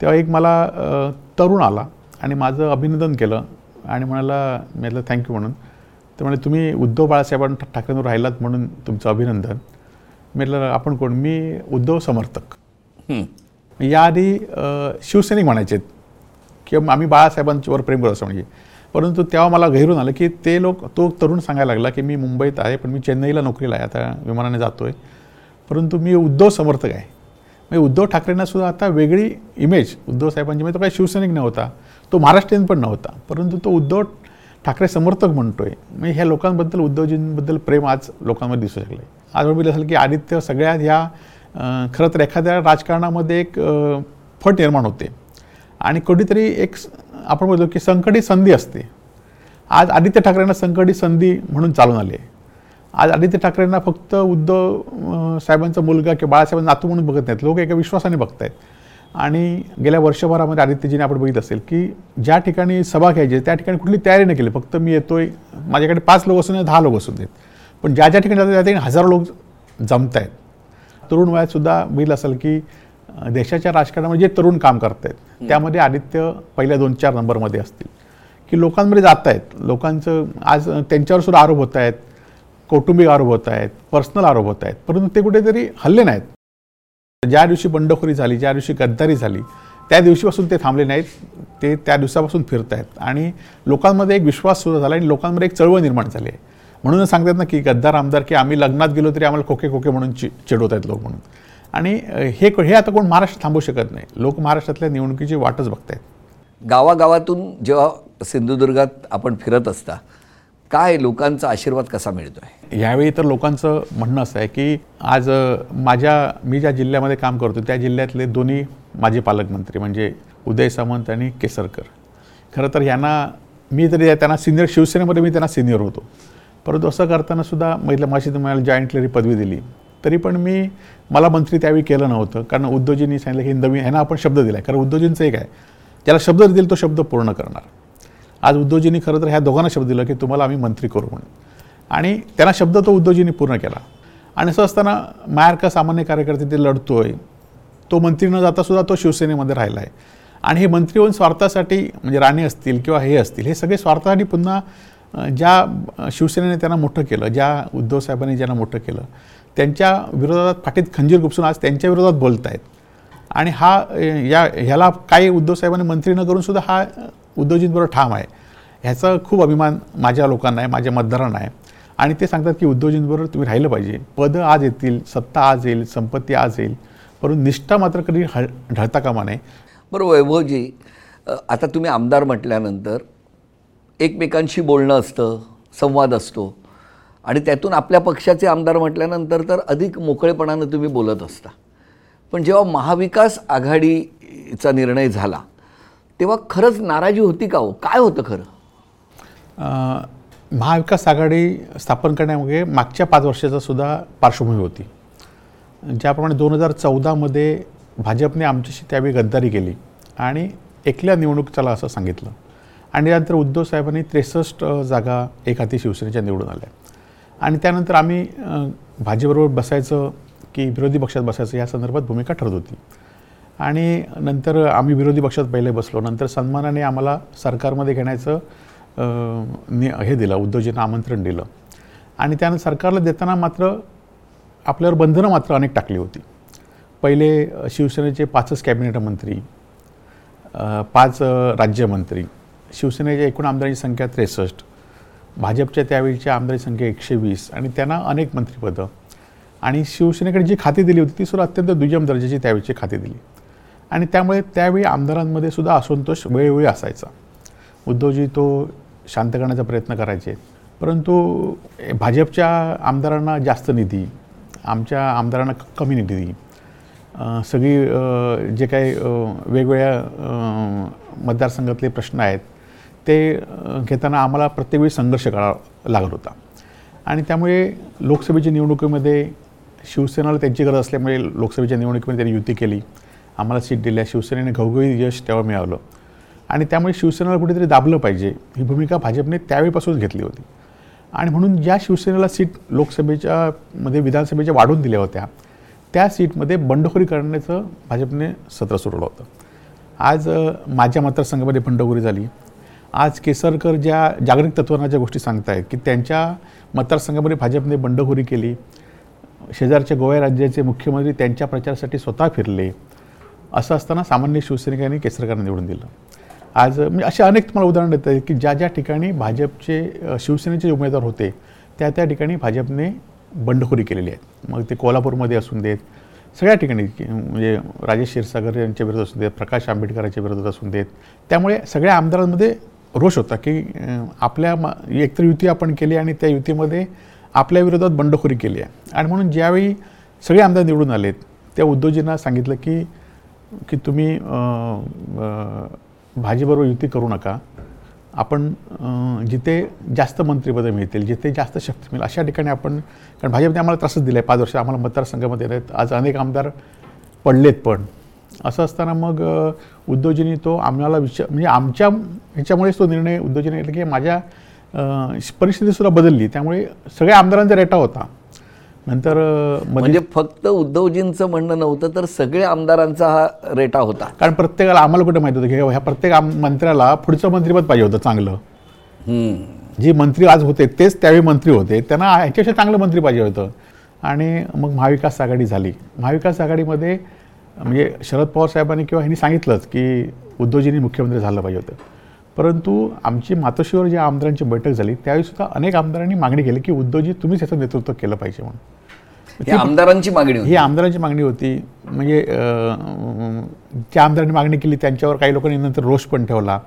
तेव्हा एक मला तरुण आला आणि माझं अभिनंदन केलं आणि म्हणाला मी म्हटलं थँक्यू म्हणून. तर म्हणजे तुम्ही उद्धव बाळासाहेबांना ठाकरेंवर राहिलात म्हणून तुमचं अभिनंदन. म्हटलं आपण कोण? मी उद्धव समर्थक. याआधी शिवसैनिक म्हणायचे. किंवा आम्ही बाळासाहेबांच्यावर प्रेम करतो असं म्हणजे परंतु तेव्हा मला गैरून आलं की ते लोक तो तरुण सांगायला लागला की मी मुंबईत आहे पण मी चेन्नईला नोकरीला आहे आता विमानाने जातो आहे परंतु मी उद्धव समर्थक आहे. म्हणजे उद्धव ठाकरेंना सुद्धा आता वेगळी इमेज उद्धव साहेबांची. म्हणजे तो काही शिवसैनिक नव्हता. तो महाराष्ट्रीयन पण नव्हता. परंतु तो उद्धव ठाकरे समर्थक म्हणतोय. म्हणजे ह्या लोकांबद्दल उद्धवजींबद्दल प्रेम आज लोकांमध्ये दिसू शकले आज बघितलं असेल की आदित्य सगळ्यात ह्या खरं तर एखाद्या राजकारणामध्ये एक फट निर्माण होते. आणि कधीतरी एक स- आपण बोलतो की संकटी संधी असते. आज आदित्य ठाकरेंना संकटी संधी म्हणून चालून आली. आहे आज आदित्य ठाकरेंना फक्त उद्धव साहेबांचा मुलगा किंवा बाळासाहेबांचा नातू म्हणून बघत नाहीत. लोक एका विश्वासाने बघत आहेत आणि गेल्या वर्षभरामध्ये आदित्यजीने आपण बघितलं असेल की ज्या ठिकाणी सभा घ्यायची त्या ठिकाणी कुठली तयारी नाही केली. फक्त मी येतोय माझ्याकडे पाच लोक असून दहा लोक असून देत. पण ज्या ज्या ठिकाणी जातात त्या ठिकाणी हजारो लोक जमत आहेत तरुण वयात सुद्धा बघितलं असेल की देशाच्या राजकारणामध्ये जे तरुण काम करत आहेत त्यामध्ये आदित्य पहिल्या दोन चार नंबरमध्ये असतील. की लोकांमध्ये जात आहेत लोकांचं आज त्यांच्यावर सुद्धा आरोप होत आहेत कौटुंबिक आरोप होत आहेत पर्सनल आरोप होत आहेत परंतु ते कुठेतरी हल्ले नाहीत. ज्या दिवशी बंडखोरी झाली ज्या दिवशी गद्दारी झाली त्या दिवशीपासून ते थांबले नाहीत. ते त्या दिवसापासून फिरत आहेत आणि लोकांमध्ये एक विश्वास सुरू झाला आणि लोकांमध्ये एक चळवळ निर्माण झाली आहे. म्हणूनच सांगतात ना की गद्दार आमदार की आम्ही लग्नात गेलो तरी आम्हाला खोके खोके म्हणून चि चिडवत आहेत लोक म्हणून. आणि हे हे आता कोण महाराष्ट्र थांबू शकत नाही. लोक महाराष्ट्रातल्या निवडणुकीची वाटच बघतायत. गावागावातून जेव्हा सिंधुदुर्गात आपण फिरत असता काय लोकांचा आशीर्वाद कसा मिळतोय? यावेळी तर लोकांचं म्हणणं असं आहे की आज माझ्या मी ज्या जिल्ह्यामध्ये काम करतो त्या जिल्ह्यातले दोन्ही माझे पालकमंत्री म्हणजे उदय सामंत आणि केसरकर. खरं तर यांना मी तरी त्यांना सिनियर शिवसेनेमध्ये मी त्यांना सिनियर होतो. परंतु असं करताना सुद्धा महिला माशी तुम्हाला जॉईंट क्लरी पदवी दिली. तरी पण मी मला मंत्री त्यावेळी केलं नव्हतं. कारण उद्योजींनी सांगितलं की नवीन ह्यांना आपण शब्द दिला आहे कारण उद्योजींचं एक आहे. ज्याला शब्द दिला तो शब्द पूर्ण करणार. आज उद्योजींनी खरं तर ह्या दोघांना शब्द दिला की तुम्हाला आम्ही मंत्री करू म्हणून. आणि त्यांना शब्द तो उद्योजींनी पूर्ण केला. आणि असं असताना मायारका सामान्य कार्यकर्ते ते आहे तो मंत्री न जाता सुद्धा तो शिवसेनेमध्ये राहिला आहे आणि हे मंत्री होऊन स्वार्थासाठी म्हणजे राणे असतील किंवा हे असतील हे सगळे स्वार्थासाठी पुन्हा ज्या शिवसेनेने त्यांना मोठं केलं ज्या उद्धव साहेबांनी ज्यांना मोठं केलं त्यांच्या विरोधात पाठीत खंजीर गुपसून आज त्यांच्या विरोधात बोलत आहेत आणि हा या ह्याला काही उद्धव साहेबांनी मंत्री न करून सुद्धा हा उद्धवजींबरोबर ठाम आहे. ह्याचा खूप अभिमान माझ्या लोकांना आहे माझ्या मतदारांना आहे. आणि ते सांगतात की उद्धवजींबरोबर तुम्ही राहिलं पाहिजे. पदं आज येतील सत्ता आज येईल संपत्ती आज येईल परंतु निष्ठा मात्र कधी हळ ढळता कामा नये. बरं वैभवजी आता तुम्ही आमदार म्हटल्यानंतर एकमेकांशी बोलणं असतं संवाद असतो. आणि त्यातून आपल्या पक्षाचे आमदार म्हटल्यानंतर तर अधिक मोकळेपणानं तुम्ही बोलत असता. पण जेव्हा महाविकास आघाडीचा निर्णय झाला तेव्हा खरंच नाराजी होती का हो? काय होतं खरं? महाविकास आघाडी स्थापन करण्यामागे मागच्या पाच वर्षाचा सुद्धा पार्श्वभूमी होती. ज्याप्रमाणे दोन हजार चौदामध्ये भाजपने आमच्याशी त्यावेळी गद्दारी केली आणि एकल्या निवडणूक चला असं सांगितलं. आणि त्यानंतर उद्धव साहेबांनी त्रेसष्ट जागा एकाती शिवसेनेच्या निवडून आल्या. आणि त्यानंतर आम्ही अ, भाजपबरोबर बसायचं की विरोधी पक्षात बसायचं या संदर्भात भूमिका ठरत होती. आणि नंतर आम्ही विरोधी पक्षात पहिले बसलो. नंतर सन्मानाने आम्हाला सरकारमध्ये घेण्याचं हे दिलं उद्धवजींना आमंत्रण दिलं. आणि त्यानं सरकारला देताना मात्र आपल्यावर बंधनं मात्र अनेक टाकली होती. पहिले शिवसेनेचे पाचच कॅबिनेट मंत्री पाच राज्यमंत्री शिवसेनेच्या एकूण आमदारांची संख्या त्रेसष्ट भाजपच्या त्यावेळीच्या आमदारांची संख्या एकशे वीस आणि त्यांना अनेक मंत्रिपदं. आणि शिवसेनेकडे जी खाती दिली होती ती सुद्धा अत्यंत दुय्यम दर्जाची त्यावेळीची खाती दिली. आणि त्यामुळे त्यावेळी आमदारांमध्ये सुद्धा असंतोष वेळोवेळी असायचा. उद्धवजी तो शांत करण्याचा प्रयत्न करायचे. परंतु भाजपच्या आमदारांना जास्त निधी आमच्या आमदारांना क- कमी निधी सगळी जे काही वेगवेगळ्या मतदारसंघातले प्रश्न आहेत ते घेताना आम्हाला प्रत्येक वेळी संघर्ष करावा लागत होता. आणि त्यामुळे लोकसभेच्या निवडणुकीमध्ये शिवसेनेला त्यांची गरज असल्यामुळे लोकसभेच्या निवडणुकीमध्ये त्यांनी युती केली. आम्हाला सीट दिल्या शिवसेनेने घवघवी यश तेव्हा मिळालं. आणि त्यामुळे शिवसेनेला कुठेतरी दाबलं पाहिजे ही भूमिका भाजपने त्यावेळीपासूनच घेतली होती. आणि म्हणून ज्या शिवसेनेला सीट लोकसभेच्या मध्ये विधानसभेच्या वाढवून दिल्या होत्या त्या सीटमध्ये बंडखोरी करण्याचं भाजपने सत्र सुरवलं होतं. आज माझ्या मतदारसंघामध्ये बंडखोरी झाली. आज केसरकर ज्या जागतिक तत्वांच्या गोष्टी सांगतायत की त्यांच्या मतदारसंघामध्ये भाजपने बंडखोरी केली शेजारच्या गोवा राज्याचे मुख्यमंत्री त्यांच्या प्रचारासाठी स्वतः फिरले असं असताना सामान्य शिवसैनिकांनी केसरकरांना निवडून दिलं. आज म्हणजे असे अनेक तुम्हाला उदाहरण देत आहेत की ज्या ज्या ठिकाणी भाजपचे शिवसेनेचे उमेदवार होते त्या त्या ठिकाणी भाजपने बंडखोरी केलेली आहे मग ते कोल्हापूरमध्ये असून देत सगळ्या ठिकाणी म्हणजे राजेश क्षीरसागर यांच्या विरोधात असून देत प्रकाश आंबेडकरांच्या विरोधात असून देत त्यामुळे सगळ्या आमदारांमध्ये रोष होता की आपल्या मा एकतर युती आपण केली आणि त्या युतीमध्ये आपल्या विरोधात बंडखोरी केली आहे. आणि म्हणून ज्यावेळी सगळे आमदार निवडून आलेत त्या उद्योजींना सांगितलं की की तुम्ही भाजीबरोबर युती करू नका. आपण जिथे जास्त मंत्रिपदं मिळतील जिथे जास्त शक्ती मिळेल अशा ठिकाणी आपण कारण भाजपने आम्हाला त्रासच दिला आहे पाच वर्ष आम्हाला मतदारसंघामध्ये आहेत. आज अनेक आमदार पडलेत पण. असं असताना मग अं, उद्धवजींनी तो आम्हाला विचार म्हणजे आमच्या ह्याच्यामुळेच तो निर्णय उद्धवजीने घेतला की माझ्या परिस्थितीसुद्धा बदलली. त्यामुळे सगळ्या आमदारांचा रेटा होता. नंतर म्हणजे फक्त उद्धवजींचं म्हणणं नव्हतं तर सगळ्या आमदारांचा हा रेटा होता. कारण प्रत्येकाला आम्हाला कुठे माहिती होतं की ह्या प्रत्येक आम मंत्र्याला पुढचं मंत्रिपद पाहिजे होतं चांगलं. जे मंत्री आज होते तेच त्यावेळी मंत्री होते. त्यांना ह्याच्यापेक्षा चांगलं मंत्री पाहिजे होतं. आणि मग महाविकास आघाडी झाली. महाविकास आघाडीमध्ये म्हणजे शरद पवार साहेबांनी किंवा ह्यांनी सांगितलंच की उद्धवजींनी मुख्यमंत्री झालं पाहिजे होतं. परंतु आमची मातोश्रीवर ज्या आमदारांची बैठक झाली त्यावेळी सुद्धा अनेक आमदारांनी मागणी केली की उद्धवजी तुम्हीच याचं नेतृत्व केलं पाहिजे म्हणून. ही आमदारांची मागणी ही आमदारांची मागणी होती. म्हणजे ज्या आमदारांनी मागणी केली त्यांच्यावर काही लोकांनी नंतर रोष पण ठेवला.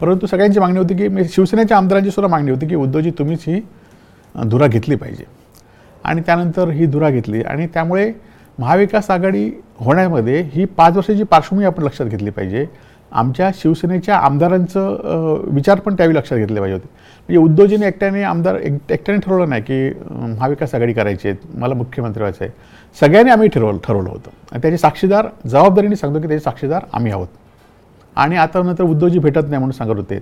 परंतु सगळ्यांची मागणी होती की म्हणजे शिवसेनेच्या आमदारांची सुद्धा मागणी होती की उद्धवजी तुम्हीच ही धुरा घेतली पाहिजे. आणि त्यानंतर ही धुरा घेतली आणि त्यामुळे महाविकास आघाडी होण्यामध्ये ही पाच वर्षाची पार्श्वभूमी आपण लक्षात घेतली पाहिजे. आमच्या शिवसेनेच्या आमदारांचं विचार पण त्यावेळी लक्षात घेतले पाहिजे होते. म्हणजे उद्धवजीने एकट्याने आमदार एक- एकट्याने ठरवलं नाही की महाविकास आघाडी करायची आहेत मला मुख्यमंत्री व्हायचं आहे. सगळ्यांनी आम्ही ठरवलं ठरवलं होतं. आणि त्याचे साक्षीदार जबाबदारीने सांगतो की त्याचे साक्षीदार आम्ही आहोत. आणि आता नंतर उद्धवजी भेटत नाही म्हणून सांगत होते.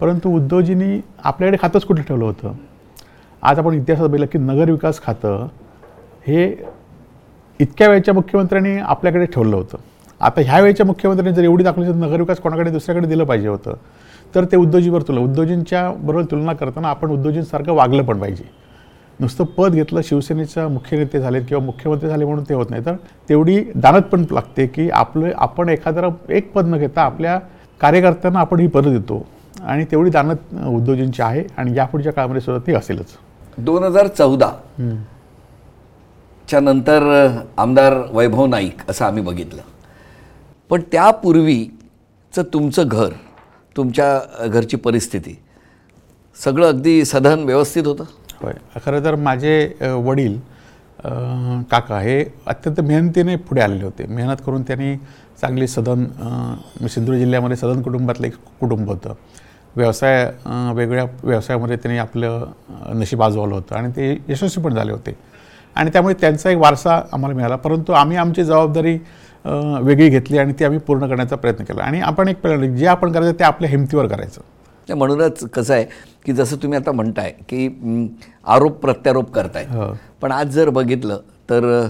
परंतु उद्योजींनी आपल्याकडे खातंच कुठे ठेवलं होतं? आज आपण इतिहासात बघितलं की नगरविकास खातं हे इतक्या वेळच्या मुख्यमंत्र्यांनी आपल्याकडे ठेवलं होतं. आता ह्या वेळच्या मुख्यमंत्र्यांनी जर एवढी दाखवली तर नगरविकास कोणाकडे दुसऱ्याकडे दिलं पाहिजे होतं तर ते उद्धवजीवर तुला उद्धवजींच्या बरोबर तुलना करताना आपण उद्धवजींसारखं वागलं पण पाहिजे. नुसतं पद घेतलं शिवसेनेचा मुख्य नेते झाले किंवा मुख्यमंत्री झाले म्हणून ते होत नाही तर तेवढी दानत पण लागते की आपलं आपण एखादं एक पद न घेता आपल्या कार्यकर्त्यांना आपण ही पदं देतो. आणि तेवढी दानत उद्धवजींची आहे आणि यापुढच्या काळामध्ये सुद्धा ती असेलच. दोन हजार चौदा. च्या नंतर आमदार वैभव नाईक असं आम्ही बघितलं. पण त्यापूर्वीचं तुमचं घर तुमच्या घरची परिस्थिती सगळं अगदी सधन व्यवस्थित होतं? होय. खरं तर माझे वडील काका हे अत्यंत मेहनतीने पुढे आलेले होते. मेहनत करून त्यांनी चांगली सदन सिंधुदुर्ग जिल्ह्यामध्ये सदन कुटुंबातलं एक कुटुंब होतं. व्यवसाय वेगळ्या व्यवसायामध्ये त्यांनी आपलं नशीब आजवलं होतं आणि ते यशस्वी पण झाले होते. आणि त्यामुळे त्यांचा एक वारसा आम्हाला मिळाला. परंतु आम्ही आमची जबाबदारी वेगळी घेतली आणि ती आम्ही पूर्ण करण्याचा प्रयत्न केला. आणि आपण एक पहिलं जे आपण करायचं ते आपल्या हिमतीवर करायचं. म्हणूनच कसं आहे की जसं तुम्ही आता म्हणताय की आरोप प्रत्यारोप करताय हो. पण आज जर बघितलं तर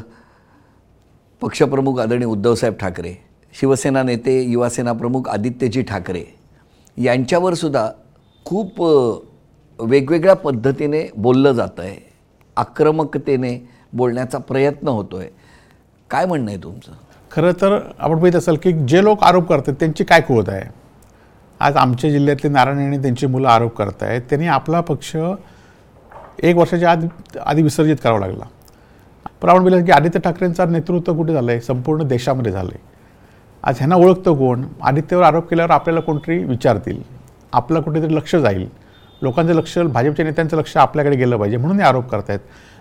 पक्षप्रमुख आदरणीय उद्धवसाहेब ठाकरे शिवसेना नेते युवासेना प्रमुख आदित्यजी ठाकरे यांच्यावर सुद्धा खूप वेगवेगळ्या पद्धतीने बोललं जातं आहे आक्रमकतेने बोलण्याचा प्रयत्न होतो आहे काय म्हणणं आहे तुमचं? खरं तर आपण बघित असाल की जे लोक आरोप करतात त्यांची काय कुवत आहे? आज आमच्या जिल्ह्यातले नारायण यांनी त्यांची मुलं आरोप करत आहेत त्यांनी आपला पक्ष एक वर्षाच्या आधी आधी विसर्जित करावा लागला. पण आपण बघितलं की आदित्य ठाकरेंचा नेतृत्व कुठे झालं आहे संपूर्ण देशामध्ये झालं आहे आज ह्यांना ओळखतं कोण? आदित्यवर आरोप केल्यावर आपल्याला कोणतरी विचारतील. आपलं कुठेतरी लक्ष जाईल. लोकांचं लक्ष भाजपच्या नेत्यांचं लक्ष आपल्याकडे गेलं पाहिजे म्हणून हे आरोप करतायत.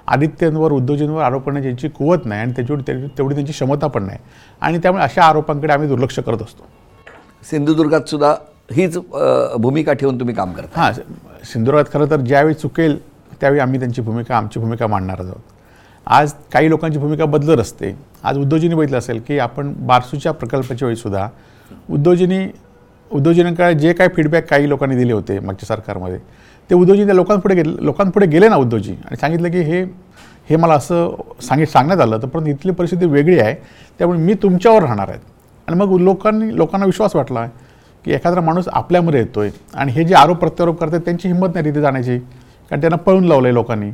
आदित्यंवर उद्धवजींवर आरोप करण्याची यांची कुवत नाही आणि त्याच्यावर तेवढी त्यांची क्षमता पण नाही. आणि त्यामुळे अशा आरोपांकडे आम्ही दुर्लक्ष करत असतो. सिंधुदुर्गात सुद्धा हीच भूमिका ठेवून तुम्ही काम करता हां सिंधुदुर्गात खरं तर ज्यावेळी चुकेल त्यावेळी आम्ही त्यांची भूमिका आमची भूमिका मांडणार आहोत. आज काही लोकांची भूमिका बदलत असते. आज उद्धवजींनी बघितलं असेल की आपण बारसूच्या प्रकल्पाच्या वेळीसुद्धा उद्धवजींनी उद्धवजींकडे जे काय फीडबॅक काही लोकांनी दिले होते मागच्या सरकारमध्ये ते उद्योजी त्या लोकांपुढे गेले लोकांपुढे गेले ना उद्योजी. आणि सांगितलं की हे हे मला असं सांगित सांगण्यात आलं तर परंतु इथली परिस्थिती वेगळी आहे. त्यामुळे मी तुमच्यावर राहणार आहेत आणि मग लोकांनी लोकांना विश्वास वाटला की एखादा माणूस आपल्यामध्ये येतो आहे आणि हे जे आरोप प्रत्यारोप करतात त्यांची हिंमत नाही तिथे जाण्याची. कारण त्यांना पळून लावलं आहे लोकांनी.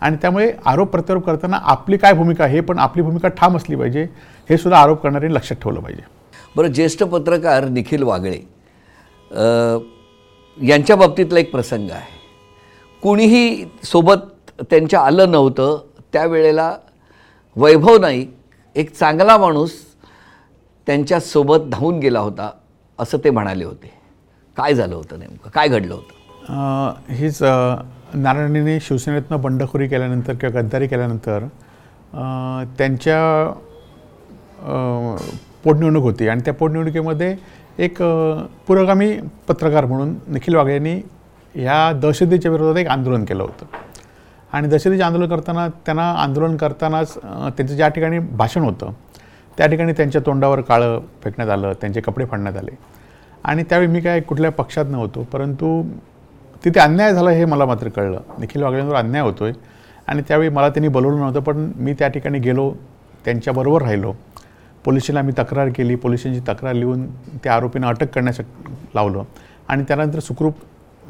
आणि त्यामुळे आरोप प्रत्यारोप करताना आपली काय भूमिका आहे पण आपली भूमिका ठाम असली पाहिजे. हे सुद्धा आरोप करणारे लक्षात ठेवलं पाहिजे. बरं ज्येष्ठ पत्रकार निखिल वागळे यांच्या बाबतीतला एक प्रसंग आहे. कुणीही सोबत त्यांच्या आलं नव्हतं त्यावेळेला वैभव नाईक एक चांगला माणूस त्यांच्यासोबत धावून गेला होता असं ते म्हणाले होते. काय झालं होतं नेमकं? काय घडलं होतं? हेच हीच नारायणीने शिवसेनेतनं बंडखोरी केल्यानंतर किंवा गद्दारी केल्यानंतर त्यांच्या पोटनिवडणूक होती. आणि त्या पोटनिवडणुकीमध्ये एक पुरोगामी पत्रकार म्हणून निखिल वाघ यांनी ह्या दहशतीच्या विरोधात एक आंदोलन केलं होतं. आणि दहशतीचे आंदोलन करताना त्यांना आंदोलन करतानाच त्यांचं ज्या ठिकाणी भाषण होतं त्या ठिकाणी त्यांच्या तोंडावर काळं फेकण्यात आलं त्यांचे कपडे फाडण्यात आले. आणि त्यावेळी मी काय कुठल्या पक्षात नव्हतो परंतु तिथे अन्याय झाला हे मला मात्र कळलं. निखिल वागळेंवर अन्याय होतो आहे आणि त्यावेळी मला त्यांनी बोलवलं नव्हतं पण मी त्या ठिकाणी गेलो त्यांच्याबरोबर राहिलो. पोलिसांना आम्ही तक्रार केली पोलिसांची तक्रार लिहून त्या आरोपींना अटक करण्यास लावलं आणि त्यानंतर सुखरूप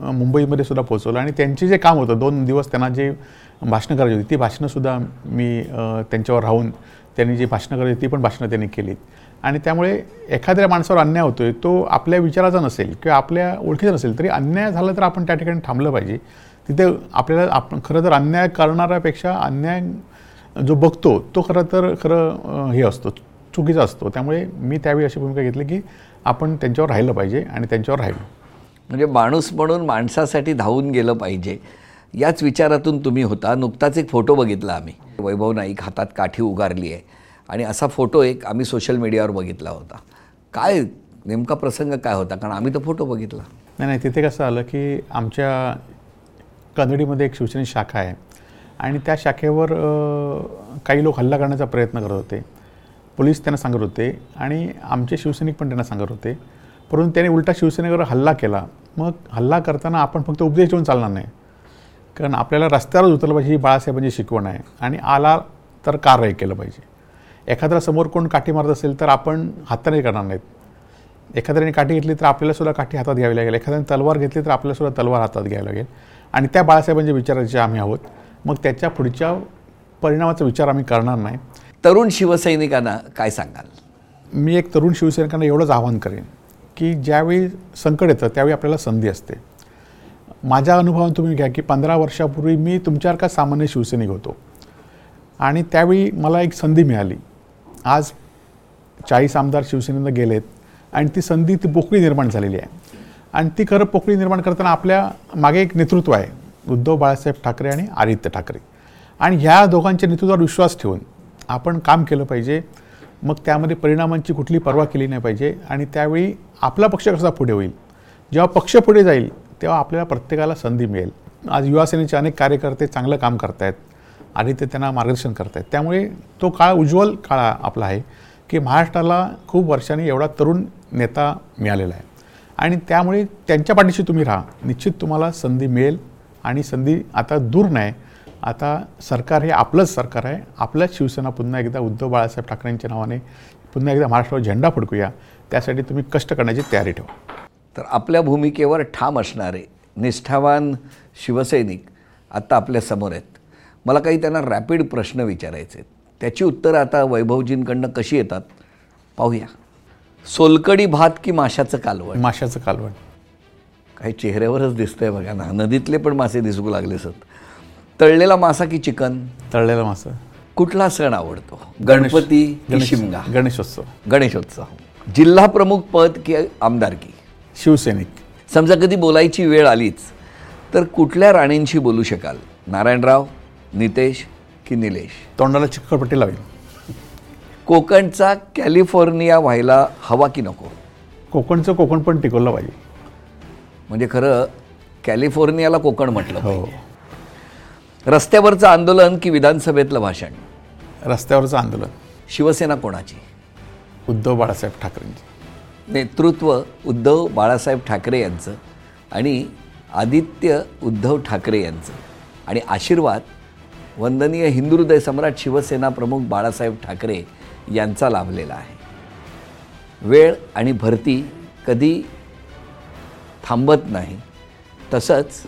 मुंबईमध्ये सुद्धा पोहोचवलं. आणि त्यांचे जे काम होतं दोन दिवस त्यांना जे भाषणं करायची होती ती भाषणंसुद्धा मी त्यांच्यावर राहून त्यांनी जी भाषणं करायची ती पण भाषणं त्यांनी केलीत. आणि त्यामुळे एखाद्या माणसावर अन्याय होतोय तो आपल्या विचाराचा नसेल किंवा आपल्या ओळखीचा नसेल तरी अन्याय झाला तर आपण त्या ठिकाणी थांबलं पाहिजे. तिथे आपल्याला आपण खरं तर अन्याय करणाऱ्यापेक्षा अन्याय जो बघतो तो खरं तर खरं हे असतो. चुकीचा असतो. त्यामुळे मी त्यावेळी अशी भूमिका घेतली की आपण त्यांच्यावर राहिलं पाहिजे आणि त्यांच्यावर राहिलो. म्हणजे माणूस म्हणून माणसासाठी धावून गेलं पाहिजे याच विचारातून तुम्ही होता. नुकताच एक फोटो बघितला आम्ही. वैभव नाईक हातात काठी उगारली आहे आणि असा फोटो एक आम्ही सोशल मीडियावर बघितला होता. काय नेमका प्रसंग काय होता? कारण आम्ही तो फोटो बघितला. नाही नाही तिथे कसं आलं की आमच्या कन्नडीमध्ये एक शिवसेनेची शाखा आहे आणि त्या शाखेवर काही लोक हल्ला करण्याचा प्रयत्न करत होते. पोलीस त्यांना सांगत होते आणि आमचे शिवसैनिक पण त्यांना सांगत होते. परंतु त्याने उलटा शिवसेनेवर हल्ला केला. मग हल्ला करताना आपण फक्त उपदेश देऊन चालणार नाही. कारण आपल्याला रस्त्यावरच उतरलं पाहिजे ही बाळासाहेबांची शिकवण आहे आणि आला तर कारवाई केलं पाहिजे. एखाद्या समोर कोण काठी मारत असेल तर आपण हाताने करणार नाहीत. एखाद्याने काठी घेतली तर आपल्याला सुद्धा काठी हातात घ्यावी लागेल. एखाद्याने तलवार घेतली तर आपल्याला सुद्धा तलवार हातात घ्यावी लागेल. आणि त्या बाळासाहेबांच्या विचाराचे आम्ही आहोत. मग त्याच्या पुढच्या परिणामाचा विचार आम्ही करणार नाही. तरुण शिवसैनिकांना काय सांगाल? मी एक तरुण शिवसैनिकांना एवढंच आवाहन करेन की ज्यावेळी संकट येतं त्यावेळी आपल्याला संधी असते. माझ्या अनुभवान तुम्ही घ्या की पंधरा वर्षापूर्वी मी तुमच्यासारखा सामान्य शिवसैनिक होतो. आणि त्यावेळी मला एक संधी मिळाली. आज चाळीस आमदार शिवसेनेनं गेलेत आणि ती संधी ती पोकळी निर्माण झालेली आहे. आणि ती खरं पोकळी निर्माण करताना आपल्या मागे एक नेतृत्व आहे उद्धव बाळासाहेब ठाकरे आणि आदित्य ठाकरे. आणि ह्या दोघांच्या नेतृत्वावर विश्वास ठेवून आपण काम केलं पाहिजे मग त्यामध्ये परिणामांची कुठली पर्वा केली नाही पाहिजे आणि त्यावेळी आपला पक्ष कसा पुढे होईल? जेव्हा पक्ष पुढे जाईल तेव्हा आपल्याला प्रत्येकाला संधी मिळेल. आज युवासेनेचे अनेक कार्यकर्ते चांगलं काम करतायत आणि ते त्यांना मार्गदर्शन करतायत. त्यामुळे तो काळ उज्ज्वल काळ आपला आहे की महाराष्ट्राला खूप वर्षांनी एवढा तरुण नेता मिळालेला आहे. आणि त्यामुळे त्यांच्या पाठीशी तुम्ही राहा. निश्चित तुम्हाला संधी मिळेल आणि संधी आता दूर नाही आता सरकार हे आपलंच सरकार आहे. आपल्याच शिवसेना पुन्हा एकदा उद्धव बाळासाहेब ठाकरेंच्या नावाने पुन्हा एकदा महाराष्ट्रावर झेंडा फडकूया. त्यासाठी तुम्ही कष्ट करण्याची तयारी ठेवा. तर आपल्या भूमिकेवर ठाम असणारे निष्ठावान शिवसैनिक आत्ता आपल्यासमोर आहेत. मला काही त्यांना रॅपिड प्रश्न विचारायचे आहेत. त्याची उत्तरं आता वैभवजींकडनं कशी येतात पाहूया. सोलकडी भात की माशाचं कालवण? माशाचं कालवण. काही चेहऱ्यावरच दिसतंय बघा ना. नदीतले पण मासे दिसू लागले सत तळलेला मासा की चिकन? तळलेलं मासं. कुठला सण आवडतो? गणपती की गणेश शिमगा? गणेशोत्सव. गणेशोत्सव. जिल्हा प्रमुख पद की आमदारकी शिवसैनिक. समजा कधी बोलायची वेळ आलीच तर कुठल्या राणींशी बोलू शकाल? नारायणराव नितेश की निलेश? तोंडाला चिकटपट्टी लावेल कोकणचा कॅलिफोर्निया व्हायला हवा की नको? कोकणचं कोकण पण टिकवलं पाहिजे. म्हणजे खरं कॅलिफोर्नियाला कोकण म्हटलं हो. रस्त्यावरचं आंदोलन की विधानसभेतलं भाषण? रस्त्यावरचं आंदोलन. शिवसेना कोणाची? उद्धव बाळासाहेब ठाकरेंची. नेतृत्व उद्धव बाळासाहेब ठाकरे यांचं आणि आदित्य उद्धव ठाकरे यांचं. आणि आशीर्वाद वंदनीय हिंदुहृदय सम्राट शिवसेना प्रमुख बाळासाहेब ठाकरे यांचा लाभलेला आहे. वेळ आणि भरती कधी थांबत नाही. तसंच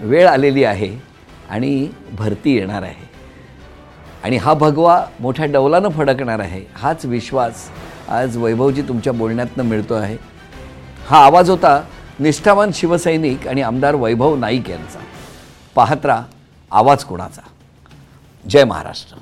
वेळ आलेली आहे आणि भरती येणार आहे. आणि हा भगवा मोठ्या डौलानं फडकणार आहे. हाच विश्वास आज वैभवजी तुमच्या बोलण्यातनं मिळतो आहे. हा आवाज होता निष्ठावान शिवसैनिक आणि आमदार वैभव नाईक यांचा. पाहत्रा आवाज कोणाचा? जय महाराष्ट्र.